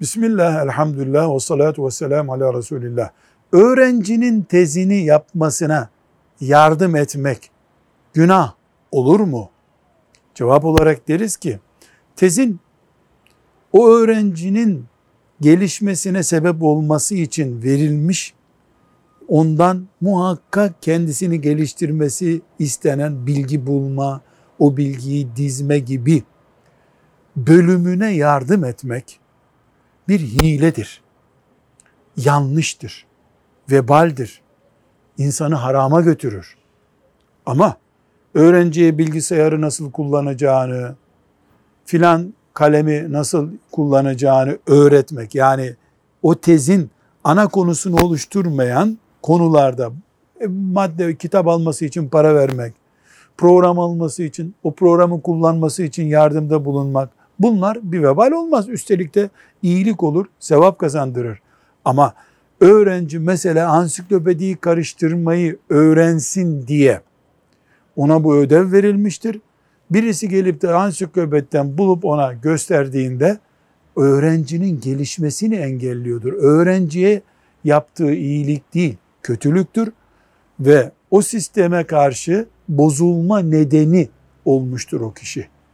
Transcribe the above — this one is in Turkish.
Bismillah, elhamdülillah ve salatu ve selamu ala Resulillah. Öğrencinin tezini yapmasına yardım etmek günah olur mu? Cevap olarak deriz ki tezin o öğrencinin gelişmesine sebep olması için verilmiş ondan muhakkak kendisini geliştirmesi istenen bilgi bulma, o bilgiyi dizme gibi bölümüne yardım etmek bir hiledir. Yanlıştır. Vebaldir. İnsanı harama götürür. Ama öğrenciye bilgisayarı nasıl kullanacağını, filan kalemi nasıl kullanacağını öğretmek yani o tezin ana konusunu oluşturmayan konularda e, madde kitap alması için para vermek, program alması için, o programı kullanması için yardımda bulunmak bunlar bir vebal olmaz. Üstelik de iyilik olur, sevap kazandırır. Ama öğrenci mesela ansiklopediyi karıştırmayı öğrensin diye ona bu ödev verilmiştir. Birisi gelip de ansiklopediden bulup ona gösterdiğinde öğrencinin gelişmesini engelliyordur. Öğrenciye yaptığı iyilik değil, kötülüktür ve o sisteme karşı bozulma nedeni olmuştur o kişi.